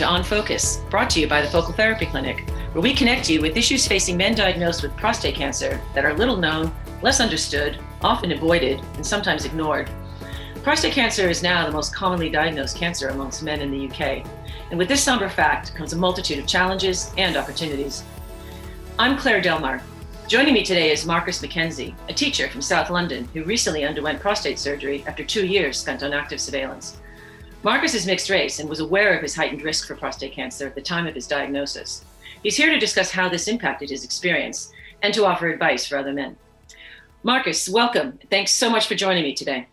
to On Focus, brought to you by the Focal Therapy Clinic, where we connect you with issues facing men diagnosed with prostate cancer that are little known, less understood, often avoided, and sometimes ignored. Prostate cancer is now the most commonly diagnosed cancer amongst men in the UK. And with this somber fact comes a multitude of challenges and opportunities. I'm Claire Delmar. Joining me today is Marcus McKenzie, a teacher from South London who recently underwent prostate surgery after two years spent on active surveillance. Marcus is mixed race and was aware of his heightened risk for prostate cancer at the time of his diagnosis. He's here to discuss how this impacted his experience and to offer advice for other men. Marcus, welcome. Thanks so much for joining me today.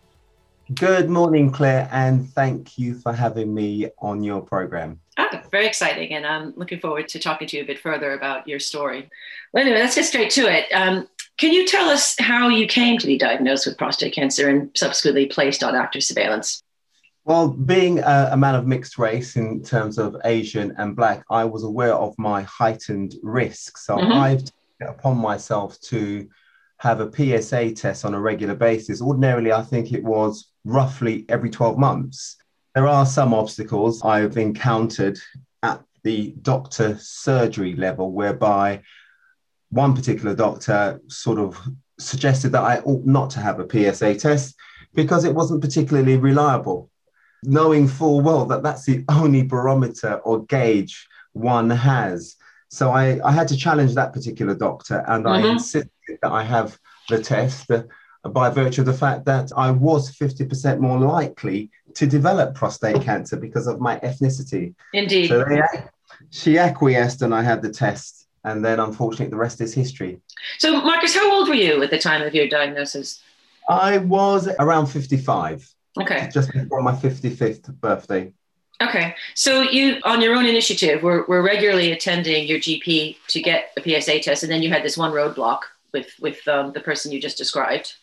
Good morning, Claire, and thank you for having me on your program. Ah, very exciting, and I'm looking forward to talking to you a bit further about your story. Well, anyway, let's get straight to it. Um, can you tell us how you came to be diagnosed with prostate cancer and subsequently placed on active surveillance? Well, being a, a, man of mixed race in terms of Asian and Black, I was aware of my heightened risk. So mm-hmm. I've taken it upon myself to have a PSA test on a regular basis. Ordinarily, I think it was roughly every 12 months. There are some obstacles I've encountered at the doctor surgery level whereby one particular doctor sort of suggested that I ought not to have a PSA test because it wasn't particularly reliable knowing full well that that's the only barometer or gauge one has. So I, I had to challenge that particular doctor and mm-hmm. I insisted that I have the test uh, by virtue of the fact that I was 50% more likely to develop prostate cancer because of my ethnicity. Indeed. So they, she acquiesced and I had the test. And then unfortunately, the rest is history. So, Marcus, how old were you at the time of your diagnosis? I was around 55. Okay. Just before my 55th birthday. Okay. So you, on your own initiative, were, were regularly attending your GP to get a PSA test, and then you had this one roadblock with with um, the person you just described.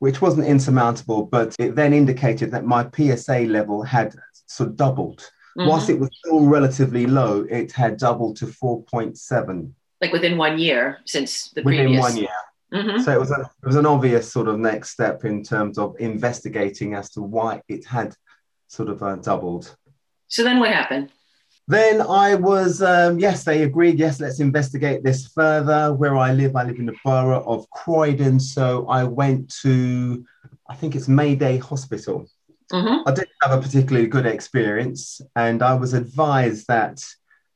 Which wasn't insurmountable, but it then indicated that my PSA level had sort of doubled. Mm-hmm. Whilst it was still relatively low, it had doubled to 4.7. Like within one year since the within previous. one year. Mm-hmm. So it was a, it was an obvious sort of next step in terms of investigating as to why it had sort of uh, doubled. So then what happened? Then I was, um, yes, they agreed, yes, let's investigate this further. Where I live, I live in the borough of Croydon. So I went to, I think it's Mayday Hospital. Mm-hmm. I didn't have a particularly good experience, and I was advised that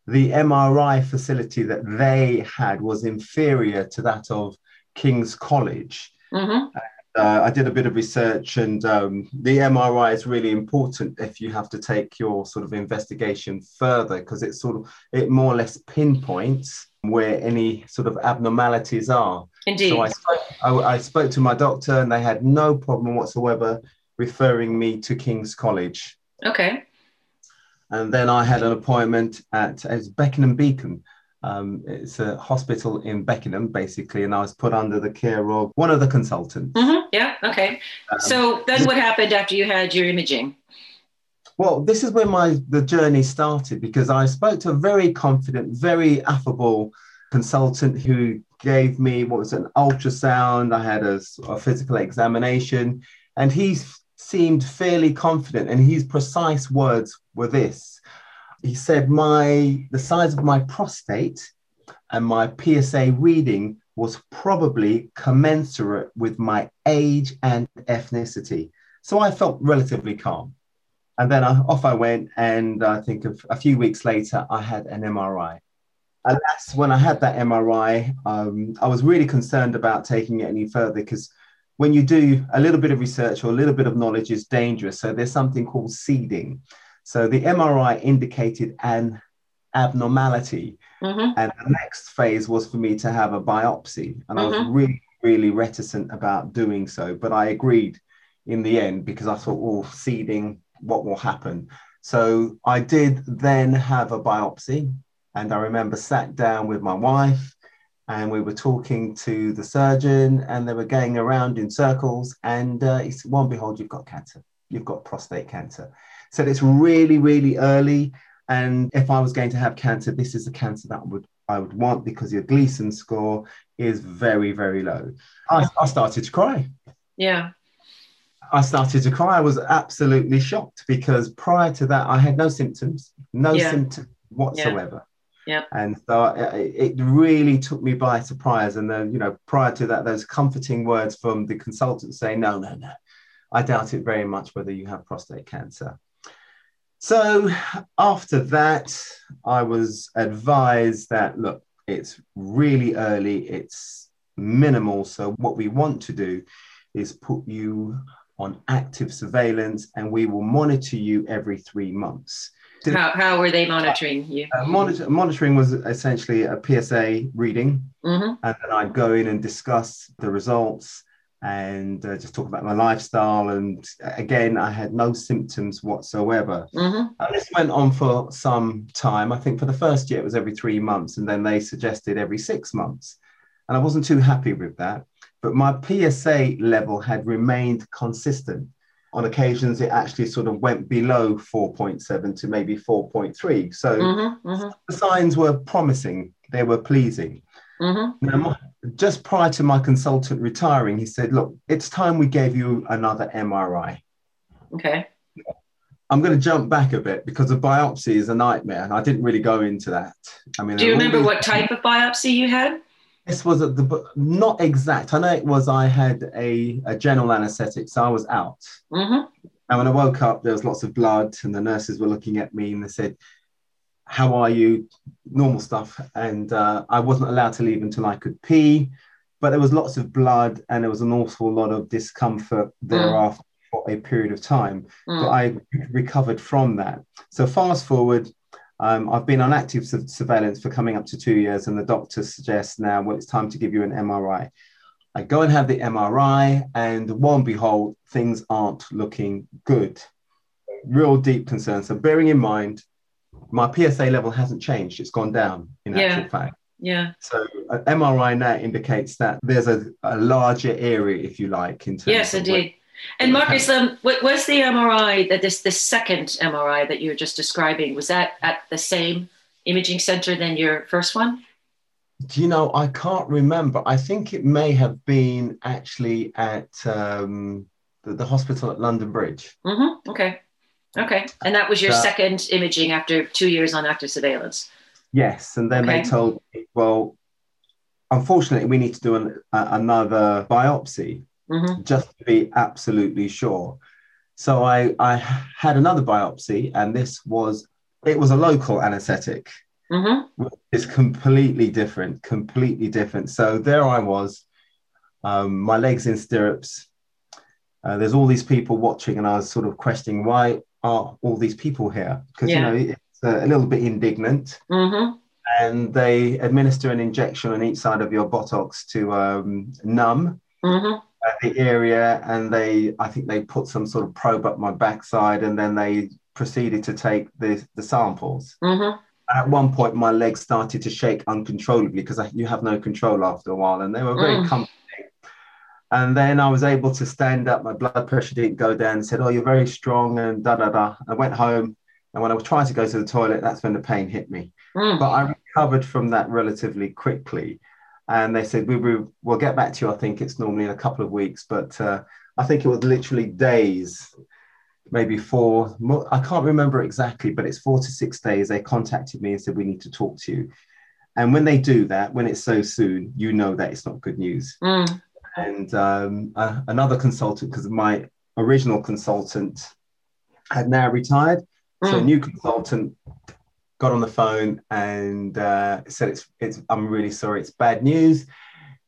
the MRI facility that they had was inferior to that of King's College. Mm-hmm. Uh, I did a bit of research, and um, the MRI is really important if you have to take your sort of investigation further because it sort of it more or less pinpoints where any sort of abnormalities are. Indeed. So I spoke, I, I spoke to my doctor, and they had no problem whatsoever referring me to King's College. Okay. And then I had an appointment at, at Beckenham Beacon um, it's a hospital in Beckenham, basically, and I was put under the care of one of the consultants. Mm-hmm. Yeah, okay. Um, so then what happened after you had your imaging? Well, this is where my the journey started because I spoke to a very confident, very affable consultant who gave me what was an ultrasound. I had a, a physical examination, and he seemed fairly confident. And his precise words were this he said my the size of my prostate and my PSA reading was probably commensurate with my age and ethnicity. So I felt relatively calm. And then I, off I went, and I think a few weeks later, I had an MRI. That's when I had that MRI. Um, I was really concerned about taking it any further because when you do a little bit of research or a little bit of knowledge is dangerous. So there's something called seeding. So the MRI indicated an abnormality. Mm-hmm. And the next phase was for me to have a biopsy. And mm-hmm. I was mm-hmm. really, really reticent about doing so. But I agreed in the end because I thought, well, seeding, what will happen? So I did then have a biopsy. And I remember sat down with my wife and we were talking to the surgeon and they were going around in circles. And uh, he said, one, behold, you've got cancer. You've got prostate cancer said it's really, really early. And if I was going to have cancer, this is the cancer that would I would want because your Gleason score is very, very low. I, I started to cry. Yeah. I started to cry. I was absolutely shocked because prior to that, I had no symptoms. no Yeah. symptom whatsoever. Yeah. And so it, it really took me by surprise. And then, you know, prior to that, those comforting words from the consultant saying, no, no, no, I doubt it very much whether you have prostate cancer. So after that, I was advised that, look, it's really early, it's minimal. So what we want to do is put you on active surveillance and we will monitor you every three months. How, how were they monitoring you? Uh, monitor, monitoring was essentially a PSA reading, hmm and then I'd go in and discuss the results and uh, just talk about my lifestyle. And uh, again, I had no symptoms whatsoever. hmm And this went on for some time. I think for the first year it was every three months, and then they suggested every six months. And I wasn't too happy with that. But my PSA level had remained consistent. On occasions, it actually sort of went below 4.7 to maybe 4.3. So hmm hmm the signs were promising, they were pleasing. Hmm Now, my- just prior to my consultant retiring, he said, Look, it's time we gave you another MRI. Okay. I'm going to jump back a bit because a biopsy is a nightmare, and I didn't really go into that. I mean, Do you remember what type of biopsy you had? This was the not exact. I know it was. I had a, a general anaesthetic, so I was out. hmm And when I woke up, there was lots of blood, and the nurses were looking at me and they said, How are you? Normal stuff. And uh, I wasn't allowed to leave until I could pee, but there was lots of blood and there was an awful lot of discomfort thereafter for a period of time. But I recovered from that. So, fast forward, um, I've been on active su- surveillance for coming up to two years, and the doctor suggests now, well, it's time to give you an MRI. I go and have the MRI, and lo and behold, things aren't looking good. Real deep concern. So, bearing in mind, my PSA level hasn't changed, it's gone down in Yeah. actual fact. Yeah. So, an MRI now indicates that there's a, a larger area, if you like, in terms Yes, indeed. And Marcus, um, what was the MRI that this the second MRI that you were just describing? Was that at the same imaging center than your first one? Do you know, I can't remember. I think it may have been actually at um, the, the hospital at London Bridge. Mm-hmm. Okay. Okay. And that was your second imaging after two years on active surveillance. Yes. And then Okay. they told me, well, unfortunately, we need to do an, another biopsy Mm-hmm. just to be absolutely sure. So I, I had another biopsy, and this was, it was a local anesthetic. Mm-hmm. It's completely different, completely different. So there I was, um, my legs in stirrups. Uh, there's all these people watching, and I was sort of questioning why are all these people here? Because Yeah. you know it's a, little bit indignant, Mm-hmm. and they administer an injection on each side of your buttocks to um, numb Mm-hmm. uh, the area, and they I think they put some sort of probe up my backside, and then they proceeded to take the the samples. Mm-hmm. At one point, my legs started to shake uncontrollably because you have no control after a while, and they were very Mm. comforting. And then I was able to stand up. My blood pressure didn't go down. Said, "Oh, you're very strong," and da da da. I went home, and when I was trying to go to the toilet, that's when the pain hit me. Mm. But I recovered from that relatively quickly. And they said, we will we'll get back to you. I think it's normally in a couple of weeks, but uh, I think it was literally days, maybe four. I can't remember exactly, but it's four to six days. They contacted me and said, we need to talk to you. And when they do that, when it's so soon, you know that it's not good news. Mm. And um, uh, another consultant, because my original consultant had now retired. So a Mm. new consultant got on the phone and uh, said, "It's it's. I'm really sorry. It's bad news.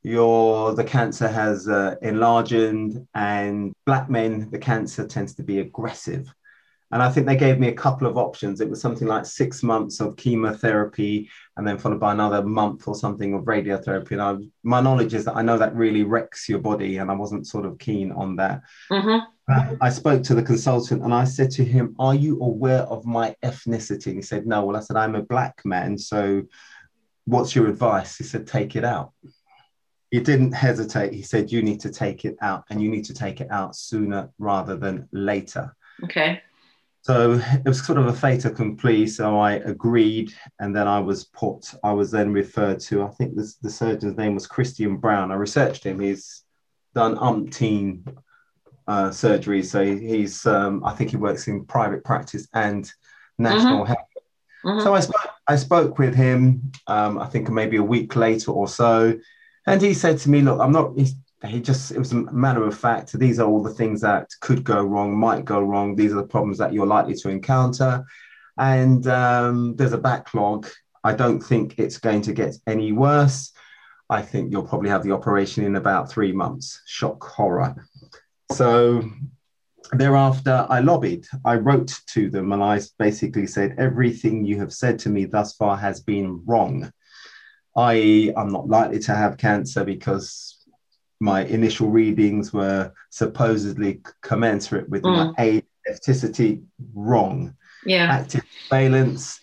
Your the cancer has uh, enlarged, and black men, the cancer tends to be aggressive." And I think they gave me a couple of options. It was something like six months of chemotherapy, and then followed by another month or something of radiotherapy. And I, my knowledge is that I know that really wrecks your body, and I wasn't sort of keen on that. Mm-hmm. I spoke to the consultant and I said to him, Are you aware of my ethnicity? And he said, No. Well, I said, I'm a black man. So what's your advice? He said, Take it out. He didn't hesitate. He said, You need to take it out and you need to take it out sooner rather than later. Okay. So it was sort of a fait accompli. So I agreed. And then I was put, I was then referred to, I think this, the surgeon's name was Christian Brown. I researched him. He's done umpteen uh, surgery. So he's, um, I think he works in private practice and national health. Mm-hmm. So I spoke, I spoke with him, um, I think maybe a week later or so. And he said to me, Look, I'm not, he just, it was a matter of fact. These are all the things that could go wrong, might go wrong. These are the problems that you're likely to encounter. And um, there's a backlog. I don't think it's going to get any worse. I think you'll probably have the operation in about three months. Shock horror. So thereafter, I lobbied. I wrote to them and I basically said, everything you have said to me thus far has been wrong. I'm not likely to have cancer because my initial readings were supposedly commensurate with mm. my age, ethnicity. Wrong. Yeah. Active surveillance.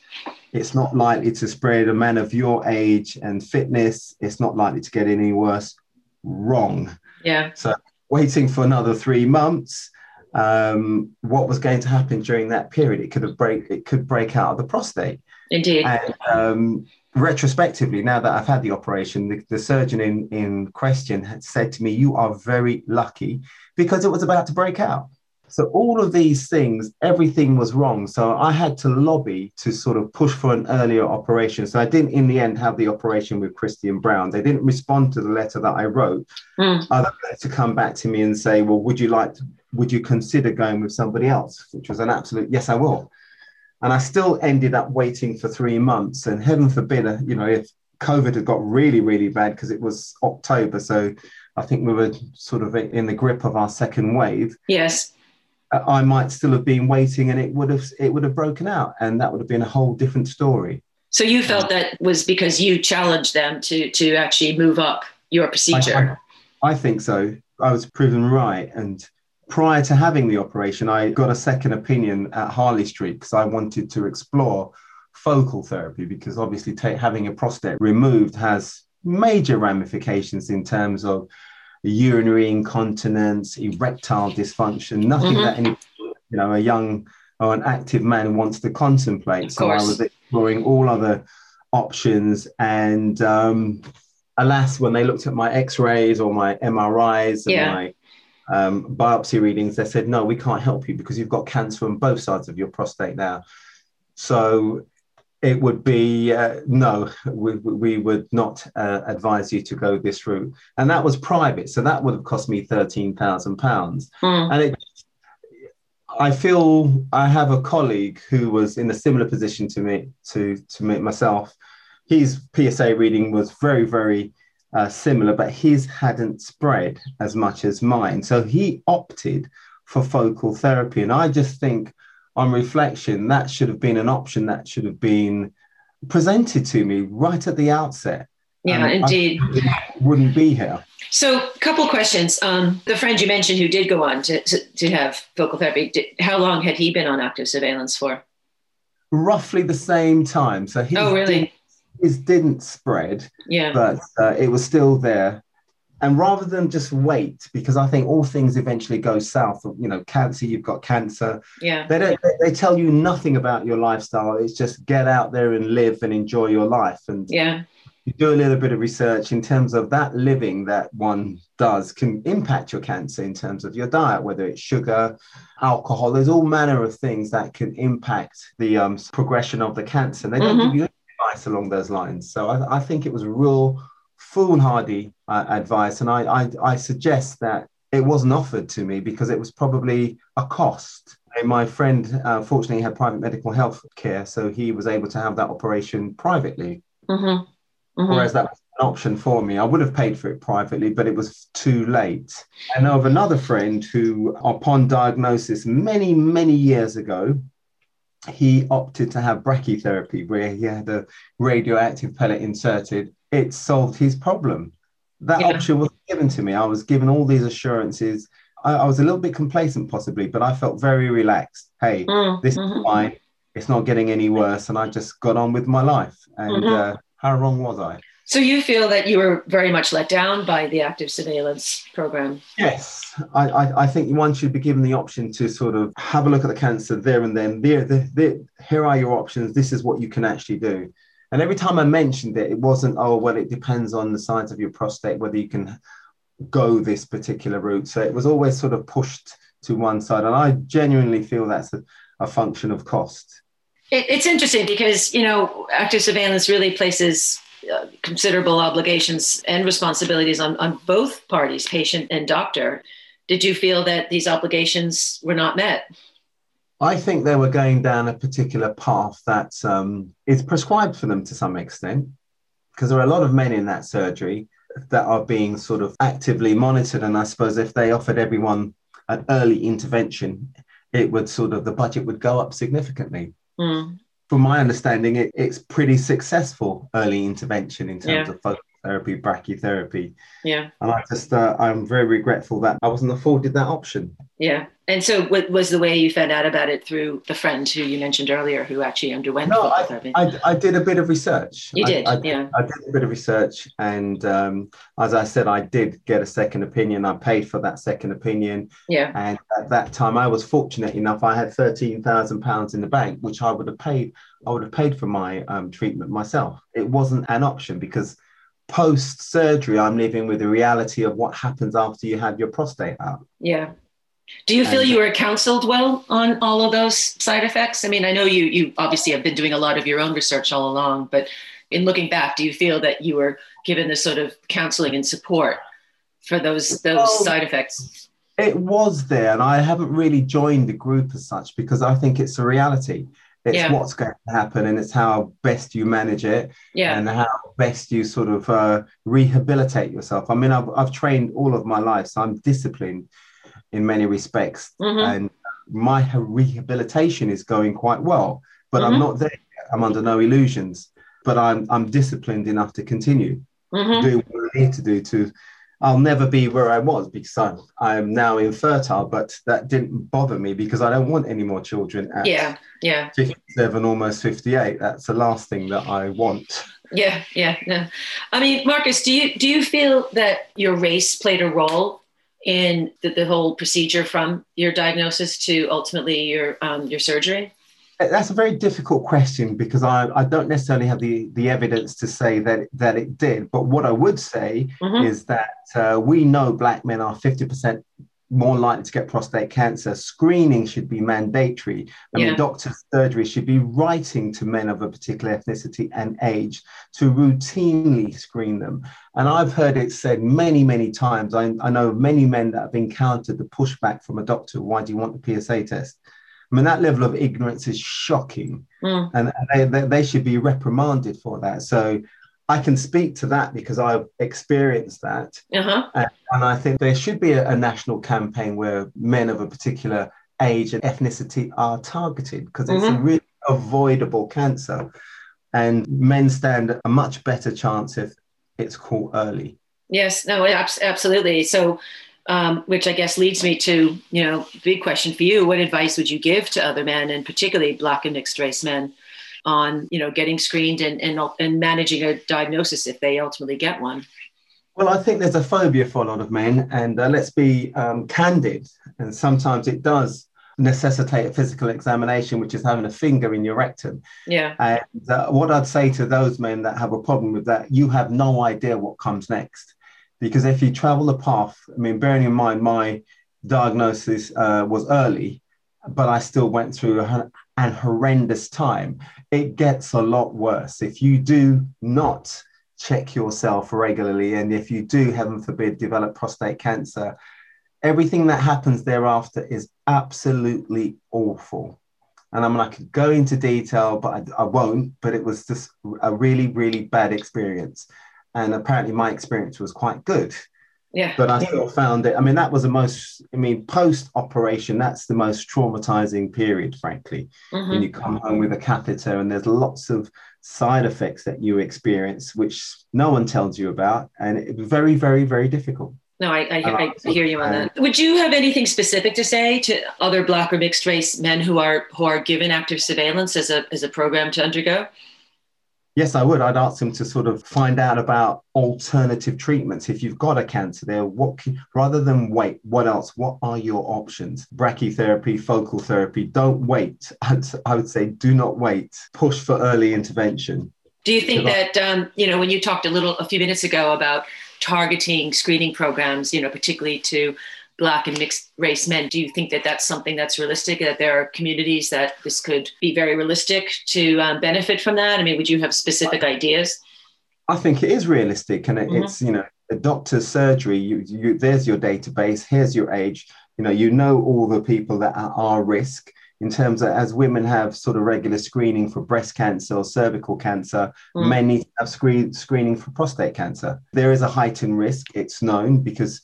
It's not likely to spread. A man of your age and fitness, it's not likely to get any worse. Wrong. Yeah. So waiting for another three months. Um, what was going to happen during that period? It could have break. It could break out of the prostate. Indeed. And um, retrospectively, now that I've had the operation, the, the surgeon in in question had said to me, "You are very lucky because it was about to break out." So all of these things, everything was wrong. So I had to lobby to sort of push for an earlier operation. So I didn't, in the end, have the operation with Christian Brown. They didn't respond to the letter that I wrote. Mm. Other to come back to me and say, "Well, would you like? To, would you consider going with somebody else?" Which was an absolute yes, I will. And I still ended up waiting for three months. And heaven forbid, uh, you know, if COVID had got really, really bad because it was October, so I think we were sort of in the grip of our second wave. Yes I might still have been waiting and it would have it would have broken out and that would have been a whole different story. So you felt that was because you challenged them to to actually move up your procedure. I, I think so. I was proven right and prior to having the operation I got a second opinion at Harley Street because I wanted to explore focal therapy because obviously t- having a prostate removed has major ramifications in terms of urinary incontinence, erectile dysfunction, nothing mm-hmm. that any you know a young or an active man wants to contemplate. So I was exploring all other options, and um, alas, when they looked at my X-rays or my MRIs and yeah. my um, biopsy readings, they said, "No, we can't help you because you've got cancer on both sides of your prostate now." So it would be uh, no, we, we would not uh, advise you to go this route. And that was private, so that would have cost me thirteen thousand pounds. Mm. And it, I feel I have a colleague who was in a similar position to me to to me myself. His PSA reading was very very uh, similar, but his hadn't spread as much as mine. So he opted for focal therapy, and I just think on reflection, that should have been an option that should have been presented to me right at the outset. Yeah, um, indeed. wouldn't be here. So, a couple questions. Um, the friend you mentioned who did go on to, to, to have focal therapy, did, how long had he been on active surveillance for? Roughly the same time. So he oh, really? His didn't spread, yeah, but uh, it was still there. And rather than just wait because i think all things eventually go south you know cancer you've got cancer. Yeah. They don't they tell you nothing about your lifestyle. It's just get out there and live and enjoy your life. And yeah. you do a little bit of research in terms of that living that one does can impact your cancer in terms of your diet whether it's sugar alcohol. There's all manner of things that can impact the um, progression of the cancer. They don't mm-hmm. give you advice along those lines so I, I think it was real foolhardy uh, advice, and I, I, I suggest that it wasn't offered to me because it was probably a cost. My friend, uh, fortunately, had private medical health care, so he was able to have that operation privately. Mm-hmm. Mm-hmm. Whereas that was an option for me. I would have paid for it privately, but it was too late. I know of another friend who, upon diagnosis many, many years ago, he opted to have brachytherapy, where he had a radioactive pellet inserted it solved his problem. That yeah. option was given to me. I was given all these assurances. I, I, was a little bit complacent, possibly, but I felt very relaxed. Hey, mm, this mm-hmm. is fine. It's not getting any worse. And I just got on with my life. And mm-hmm. uh, how wrong was I? So you feel that you were very much let down by the active surveillance program? Yes, I, I, I, think one should be given the option to sort of have a look at the cancer there and then. There, there, there, here are your options. This is what you can actually do. And every time I mentioned it, it wasn't, oh, well, it depends on the size of your prostate, whether you can go this particular route. So it was always sort of pushed to one side. And I genuinely feel that's a, a function of cost. It, it's interesting because, you know, active surveillance really places uh, considerable obligations and responsibilities on, on both parties, patient and doctor. Did you feel that these obligations were not met? I think they were going down a particular path that um, is prescribed for them to some extent, because there are a lot of men in that surgery that are being sort of actively monitored. And I suppose if they offered everyone an early intervention, it would sort of the budget would go up significantly. Mm. From my understanding, it, it's pretty successful early intervention in terms yeah. of focal therapy, brachytherapy. Yeah. And I just, uh, I'm very regretful that I wasn't afforded that option. Yeah. And so, what was the way you found out about it through the friend who you mentioned earlier who actually underwent no, I. I, I did a bit of research. You did, I, I, yeah. I did a bit of research. And um, as I said, I did get a second opinion. I paid for that second opinion. Yeah. And at that time, I was fortunate enough, I had £13,000 in the bank, which I would have paid. I would have paid for my um, treatment myself. It wasn't an option because post surgery, I'm living with the reality of what happens after you have your prostate out. Yeah. Do you feel and, you were counseled well on all of those side effects? I mean, I know you you obviously have been doing a lot of your own research all along, but in looking back, do you feel that you were given the sort of counseling and support for those those well, side effects? It was there, and I haven't really joined the group as such because I think it's a reality. It's yeah. what's going to happen, and it's how best you manage it, yeah. and how best you sort of uh, rehabilitate yourself. I mean, I've, I've trained all of my life, so I'm disciplined in many respects. Mm-hmm. And my rehabilitation is going quite well, but mm-hmm. I'm not there yet. I'm under no illusions, but I'm, I'm disciplined enough to continue mm-hmm. doing what I need to do to. I'll never be where I was because I'm, I'm now infertile, but that didn't bother me because I don't want any more children at yeah, yeah. 57, almost 58. That's the last thing that I want. Yeah, yeah, no. I mean, Marcus, do you do you feel that your race played a role in the, the whole procedure from your diagnosis to ultimately your um, your surgery? That's a very difficult question because I, I don't necessarily have the, the evidence to say that that it did. But what I would say mm-hmm. is that uh, we know black men are 50% more likely to get prostate cancer. Screening should be mandatory. I yeah. mean, doctors' surgery should be writing to men of a particular ethnicity and age to routinely screen them. And I've heard it said many, many times. I, I know many men that have encountered the pushback from a doctor why do you want the PSA test? I mean, that level of ignorance is shocking, mm. and they, they, they should be reprimanded for that. So I can speak to that because I've experienced that. Uh-huh. And, and, I think there should be a, a, national campaign where men of a particular age and ethnicity are targeted because it's mm-hmm. a really avoidable cancer. And men stand a much better chance if it's caught early. Yes, no, absolutely. So, um, which I guess leads me to, you know, big question for you. What advice would you give to other men, and particularly Black and mixed race men, on you know getting screened and and, and managing a diagnosis if they ultimately get one? Well i think there's a phobia for a lot of men and uh, let's be um, candid. And sometimes it does necessitate a physical examination which is having a finger in your rectum. Yeah. And uh, what i'd say to those men that have a problem with that you have no idea what comes next because if you travel the path i mean bearing in mind my diagnosis uh, was early but I still went through a, an horrendous time. It gets a lot worse if you do not check yourself regularly, and if you do, heaven forbid, develop prostate cancer. Everything that happens thereafter is absolutely awful. And I mean, I could go into detail, but I, I won't. But it was just a really, really bad experience. And apparently, my experience was quite good. Yeah. But I still found it. I mean, that was the most, I mean, post operation, that's the most traumatizing period, frankly. Mm-hmm. When you come home with a catheter and there's lots of side effects that you experience, which no one tells you about. And it was very, very, very difficult. No, I, I, I hear you on that. Would you have anything specific to say to other black or mixed race men who are who are given active surveillance as a as a program to undergo? Yes, I would. I'd ask them to sort of find out about alternative treatments. If you've got a cancer there, what can, rather than wait, what else? What are your options? Brachytherapy, focal therapy. Don't wait. I'd, I would say do not wait. Push for early intervention. Do you think that um, you know when you talked a little a few minutes ago about targeting screening programs, you know, particularly to Black and mixed race men. Do you think that that's something that's realistic? That there are communities that this could be very realistic to um, benefit from that? I mean, would you have specific ideas? I think it is realistic, and it, mm-hmm. it's you know a doctor's surgery. You, you there's your database. Here's your age. You know you know all the people that are, are risk in terms of as women have sort of regular screening for breast cancer or cervical cancer, mm. men need to have screen, screening for prostate cancer. There is a heightened risk. It's known because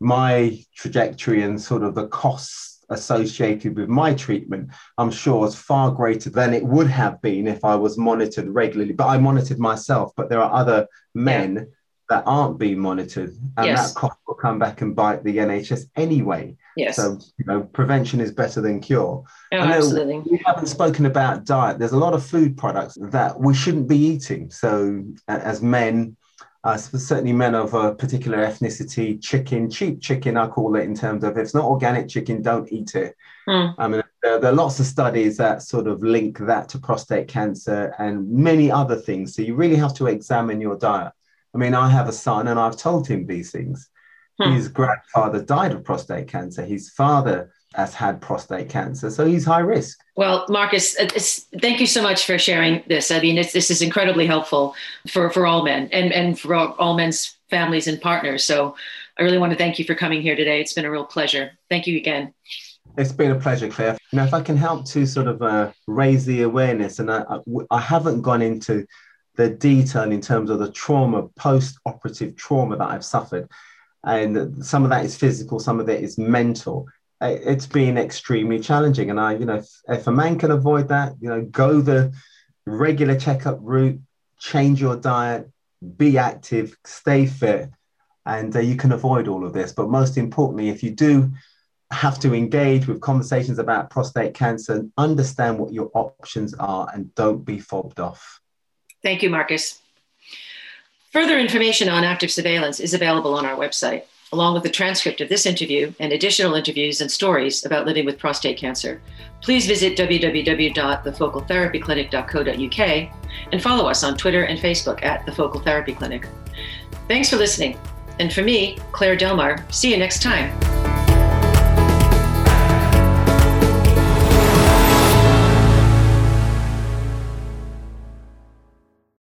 my trajectory and sort of the costs associated with my treatment, I'm sure is far greater than it would have been if I was monitored regularly. But I monitored myself, but there are other men yeah. that aren't being monitored, and yes. that cost will come back and bite the NHS anyway. Yes. So, you know, prevention is better than cure. Oh, absolutely. We haven't spoken about diet. There's a lot of food products that we shouldn't be eating. So, as men, uh, certainly men of a particular ethnicity, chicken, cheap chicken, I call it in terms of if it's not organic chicken, don't eat it. Mm. I mean, there, there, are lots of studies that sort of link that to prostate cancer and many other things. So you really have to examine your diet. I mean, I have a son and I've told him these things. Hmm. His grandfather died of prostate cancer. His father has had prostate cancer, so he's high risk. Well, Marcus, thank you so much for sharing this. I mean, this is incredibly helpful for, for all men and, and for all, all men's families and partners. So I really want to thank you for coming here today. It's been a real pleasure. Thank you again. It's been a pleasure, Claire. Now, if I can help to sort of uh, raise the awareness, and I, I haven't gone into the detail in terms of the trauma, post operative trauma that I've suffered and some of that is physical, some of it is mental. It's been extremely challenging, and I, you know, if, if a man can avoid that, you know, go the regular checkup route, change your diet, be active, stay fit, and uh, you can avoid all of this. But most importantly, if you do have to engage with conversations about prostate cancer, understand what your options are and don't be fobbed off. Thank you, Marcus. Further information on active surveillance is available on our website, along with a transcript of this interview and additional interviews and stories about living with prostate cancer. Please visit www.thefocaltherapyclinic.co.uk and follow us on Twitter and Facebook at The Focal Therapy Clinic. Thanks for listening. And for me, Claire Delmar, see you next time.